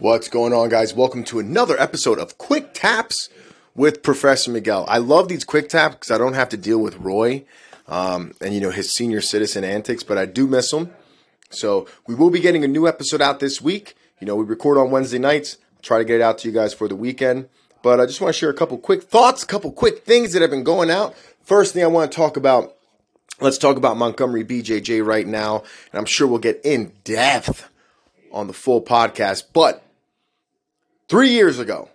What's going on, guys? Welcome to another episode of Quick Taps with Professor Miguel. I love these quick taps because I don't have to deal with Roy um, and you know his senior citizen antics, but I do miss him. So we will be getting a new episode out this week. You know, we record on Wednesday nights. Try to get it out to you guys for the weekend. But I just want to share a couple quick thoughts, a couple quick things that have been going out. First thing I want to talk about, let's talk about Montgomery BJJ right now. And I'm sure we'll get in depth on the full podcast. But three years ago,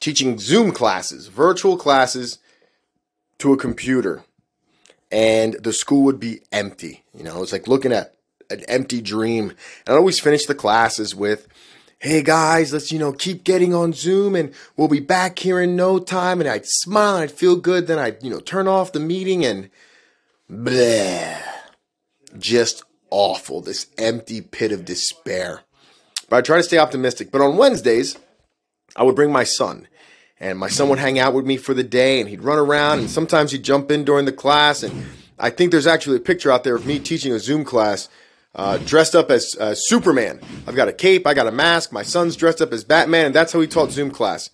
teaching Zoom classes, virtual classes to a computer, and the school would be empty. You know, it's like looking at an empty dream. And I always finish the classes with, hey guys, let's, you know, keep getting on Zoom and we'll be back here in no time. And I'd smile and I'd feel good. Then I'd, you know, turn off the meeting and bleh. Just awful. This empty pit of despair. But I try to stay optimistic. But on Wednesdays, I would bring my son. And my son would hang out with me for the day and he'd run around and sometimes he'd jump in during the class. And I think there's actually a picture out there of me teaching a Zoom class uh, dressed up as uh, Superman. I've got a cape, I got a mask. My son's dressed up as Batman, and that's how he taught Zoom class.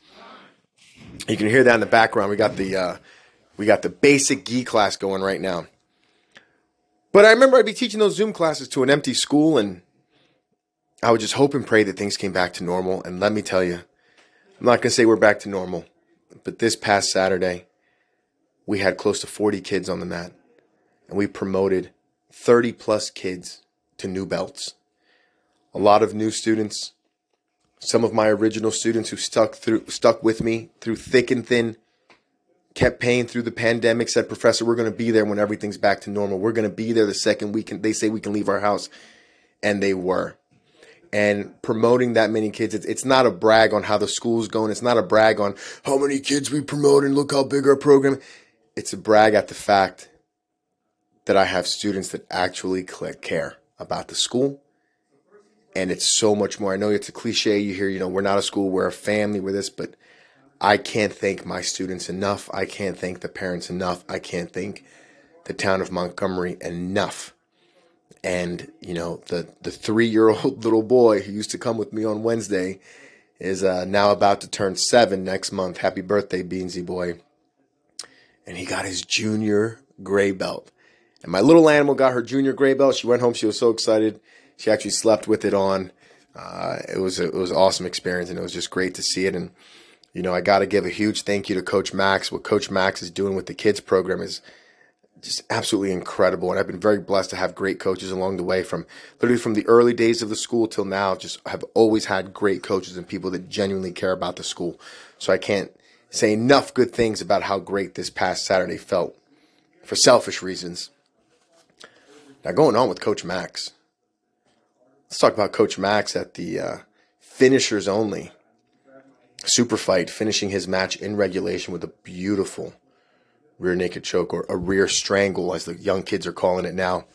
You can hear that in the background. We got the uh, we got the basic gi class going right now. But I remember I'd be teaching those Zoom classes to an empty school, and I would just hope and pray that things came back to normal. And let me tell you, I'm not going to say we're back to normal, but this past Saturday, we had close to 40 kids on the mat, and we promoted 30 plus kids to new belts. A lot of new students, some of my original students who stuck through stuck with me through thick and thin, kept paying through the pandemic, said, Professor, we're gonna be there when everything's back to normal. We're gonna be there the second we can they say we can leave our house. And they were. And promoting that many kids, it's, it's not a brag on how the school's going. It's not a brag on how many kids we promote and look how big our program. It's a brag at the fact that I have students that actually care about the school. And it's so much more. I know it's a cliche you hear, you know, we're not a school, we're a family, we're this, but I can't thank my students enough. I can't thank the parents enough. I can't thank the town of Montgomery enough. And, you know, the, the three year old little boy who used to come with me on Wednesday is uh, now about to turn seven next month. Happy birthday, Beansy boy. And he got his junior gray belt. And my little animal got her junior gray belt. She went home. She was so excited. She actually slept with it on. Uh, it was a, it was an awesome experience, and it was just great to see it. And you know, I got to give a huge thank you to Coach Max. What Coach Max is doing with the kids program is just absolutely incredible. And I've been very blessed to have great coaches along the way from literally from the early days of the school till now. Just have always had great coaches and people that genuinely care about the school. So I can't say enough good things about how great this past Saturday felt for selfish reasons. Now, going on with Coach Max. Let's talk about Coach Max at the uh, finishers only super fight, finishing his match in regulation with a beautiful rear naked choke or a rear strangle, as the young kids are calling it now.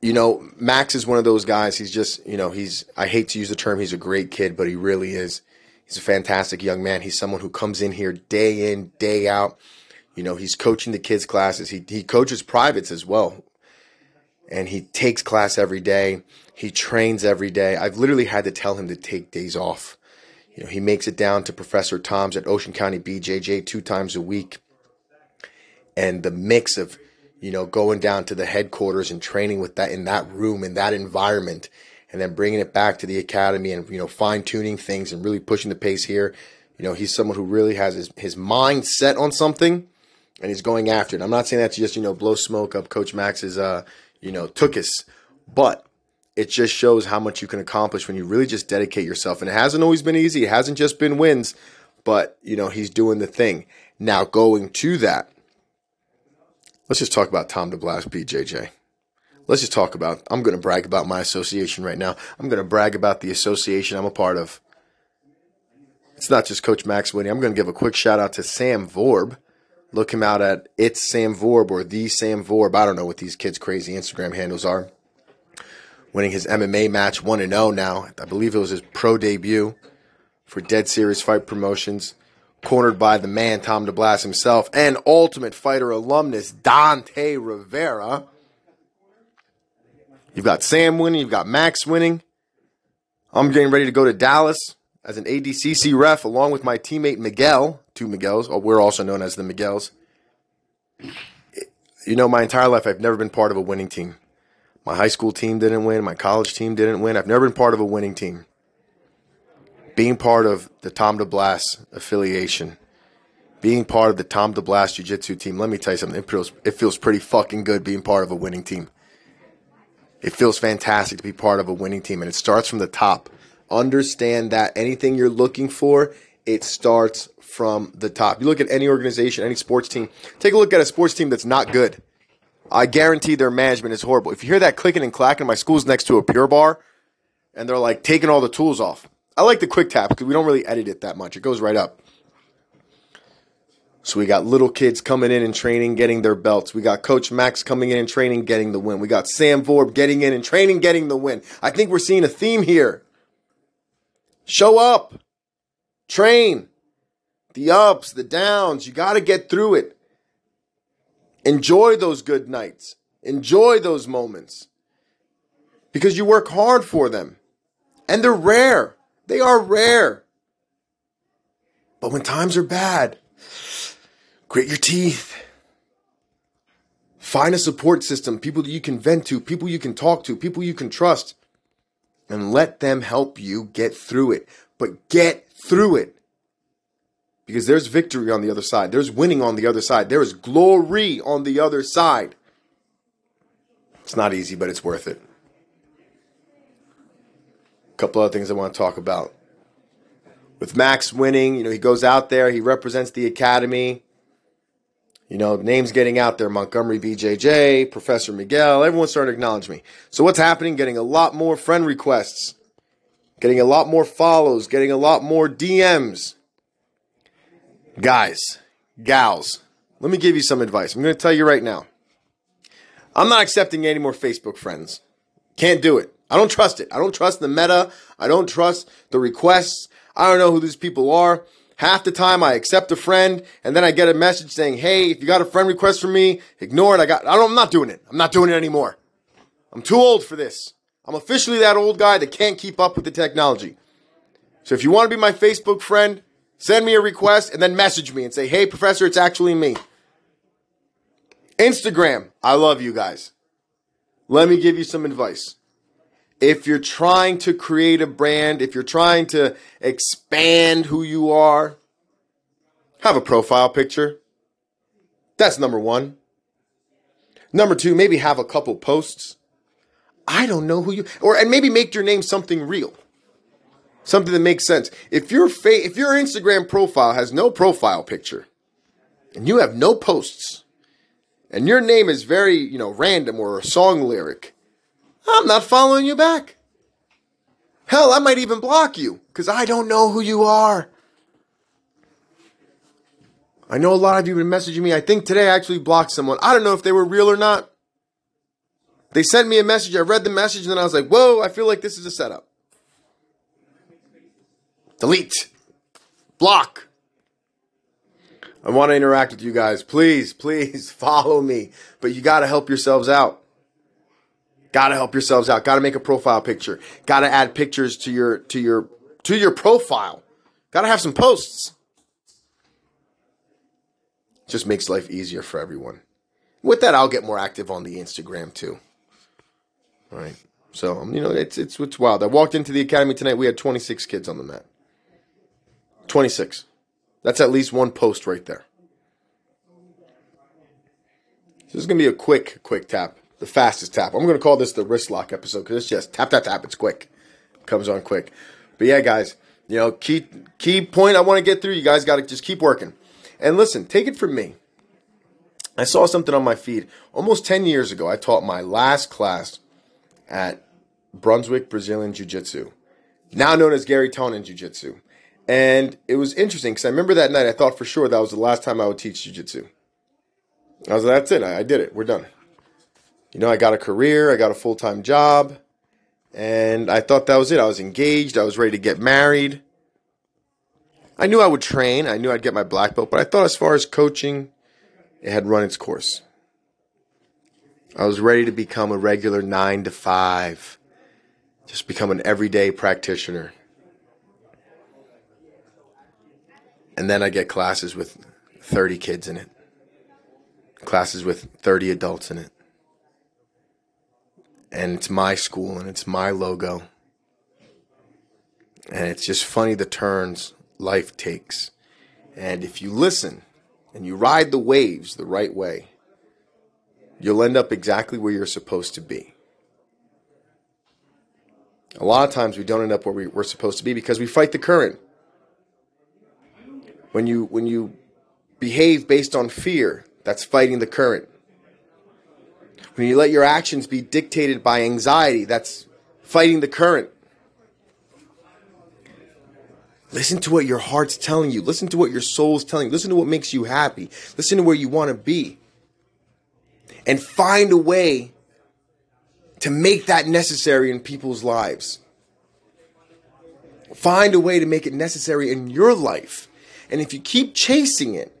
You know, Max is one of those guys. He's just, you know, he's, I hate to use the term, he's a great kid, but he really is. He's a fantastic young man. He's someone who comes in here day in, day out you know, he's coaching the kids' classes. He he coaches privates as well. And he takes class every day. He trains every day. I've literally had to tell him to take days off. You know, he makes it down to Professor Tom's at Ocean County BJJ two times a week. And the mix of, you know, going down to the headquarters and training with that in that room, in that environment, and then bringing it back to the academy and, you know, fine tuning things and really pushing the pace here. You know, he's someone who really has his, his mind set on something and he's going after it. I'm not saying that to just you know blow smoke up Coach Max's uh you know tookus, but it just shows how much you can accomplish when you really just dedicate yourself. And it hasn't always been easy. It hasn't just been wins, but you know he's doing the thing. Now going to that, let's just talk about Tom DeBlass, BJJ. Let's just talk about. I'm going to brag about my association right now. I'm going to brag about the association I'm a part of. It's not just Coach Max winning. I'm going to give a quick shout out to Sam Vorb Look him out at It's Sam Vorb or The Sam Vorb. I don't know what these kids' crazy Instagram handles are. Winning his MMA match 1 0 now. I believe it was his pro debut for Dead Series Fight Promotions. Cornered by the man, Tom DeBlass himself, and Ultimate Fighter alumnus, Dante Rivera. You've got Sam winning, you've got Max winning. I'm getting ready to go to Dallas as an ADCC ref along with my teammate Miguel, two Miguels. Oh, we're also known as the Miguels. You know, my entire life, I've never been part of a winning team. My high school team didn't win. My college team didn't win. I've never been part of a winning team. Being part of the Tom DeBlass affiliation, being part of the Tom DeBlass Jiu Jitsu team, let me tell you something. It feels, it feels pretty fucking good being part of a winning team. It feels fantastic to be part of a winning team, and it starts from the top. Understand that anything you're looking for, it starts from the top. You look at any organization, any sports team, take a look at a sports team that's not good. I guarantee their management is horrible. If you hear that clicking and clacking, my school's next to a pure bar, and they're like taking all the tools off. I like the quick tap because we don't really edit it that much. It goes right up. So we got little kids coming in and training, getting their belts. We got Coach Max coming in and training, getting the win. We got Sam Vorb getting in and training, getting the win. I think we're seeing a theme here. Show up, train, the ups, the downs. You got to get through it. Enjoy those good nights. Enjoy those moments because you work hard for them. And they're rare. They are rare. But when times are bad, Grit your teeth. Find a support system, people that you can vent to, people you can talk to, people you can trust, and let them help you get through it. But get through it. Because there's victory on the other side. There's winning on the other side. There is glory on the other side. It's not easy, but it's worth it. A couple other things I want to talk about. With Max winning, you know, he goes out there, he represents the academy. You know, names getting out there Montgomery BJJ, Professor Miguel, everyone's starting to acknowledge me. So, what's happening? Getting a lot more friend requests, getting a lot more follows, getting a lot more DMs. Guys, gals, let me give you some advice. I'm going to tell you right now. I'm not accepting any more Facebook friends. Can't do it. I don't trust it. I don't trust the meta. I don't trust the requests. I don't know who these people are. Half the time I accept a friend and then I get a message saying, "Hey, if you got a friend request from me, ignore it. I got I don't I'm not doing it. I'm not doing it anymore. I'm too old for this. I'm officially that old guy that can't keep up with the technology. So if you want to be my Facebook friend, send me a request and then message me and say, "Hey, professor, it's actually me." Instagram, I love you guys. Let me give you some advice if you're trying to create a brand, if you're trying to expand who you are, have a profile picture. That's number one. Number two, maybe have a couple posts. I don't know who you or and maybe make your name something real. Something that makes sense. If your fa- if your Instagram profile has no profile picture and you have no posts and your name is very, you know, random or a song lyric, I'm not following you back. Hell, I might even block you because I don't know who you are. I know a lot of you have been messaging me. I think today I actually blocked someone. I don't know if they were real or not. They sent me a message. I read the message and then I was like, whoa, I feel like this is a setup. Delete. Block. I want to interact with you guys. Please, please follow me. But you got to help yourselves out. Got to help yourselves out. Got to make a profile picture. Got to add pictures to your to your to your profile. Got to have some posts. Just makes life easier for everyone. With that, I'll get more active on the Instagram too. All right. So um, you know, it's it's it's wild. I walked into the academy tonight. We had 26 kids on the mat. 26. That's at least one post right there. This is gonna be a quick, quick tap the fastest tap. I'm going to call this the wrist lock episode because it's just tap, tap, tap. It's quick. Comes on quick. But yeah, guys, you know, key, key point I want to get through, you guys got to just keep working. And listen, take it from me. I saw something on my feed almost 10 years ago. I taught my last class at Brunswick Brazilian Jiu Jitsu, now known as Garry Tonon Jiu Jitsu. And it was interesting because I remember that night I thought for sure that was the last time I would teach Jiu Jitsu. I was like, that's it. I, I did it. We're done you know, I got a career, I got a full time job, and I thought that was it. I was engaged, I was ready to get married. I knew I would train, I knew I'd get my black belt, but I thought as far as coaching, it had run its course. I was ready to become a regular nine to five. Just become an everyday practitioner. And then I get classes with 30 kids in it, classes with 30 adults in it. And it's my school and it's my logo. And it's just funny the turns life takes. And if you listen and you ride the waves the right way, you'll end up exactly where you're supposed to be. A lot of times we don't end up where we, we're supposed to be because we fight the current. When you when you behave based on fear, that's fighting the current. When you let your actions be dictated by anxiety, that's fighting the current. Listen to what your heart's telling you. Listen to what your soul's telling you. Listen to what makes you happy. Listen to where you want to be. And find a way to make that necessary in people's lives. Find a way to make it necessary in your life. And if you keep chasing it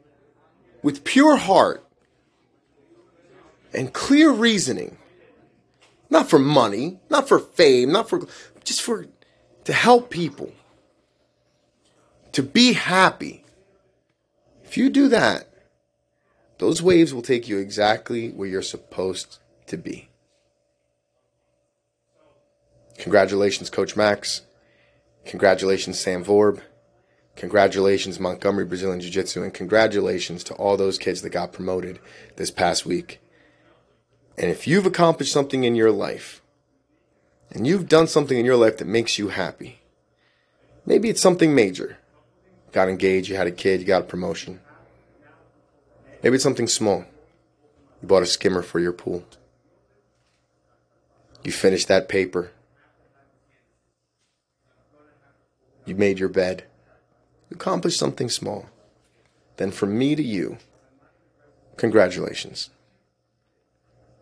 with pure heart and clear reasoning, not for money, not for fame, not for just for to help people to be happy. If you do that, those waves will take you exactly where you're supposed to be. Congratulations, Coach Max. Congratulations, Sam Vorb. Congratulations, Montgomery Brazilian Jiu Jitsu. And congratulations to all those kids that got promoted this past week. And if you've accomplished something in your life, and you've done something in your life that makes you happy, maybe it's something major got engaged, you had a kid, you got a promotion. Maybe it's something small. You bought a skimmer for your pool. You finished that paper. You made your bed. You accomplished something small. Then from me to you, congratulations.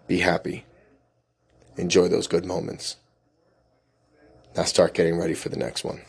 Be happy. Enjoy those good moments. Now start getting ready for the next one.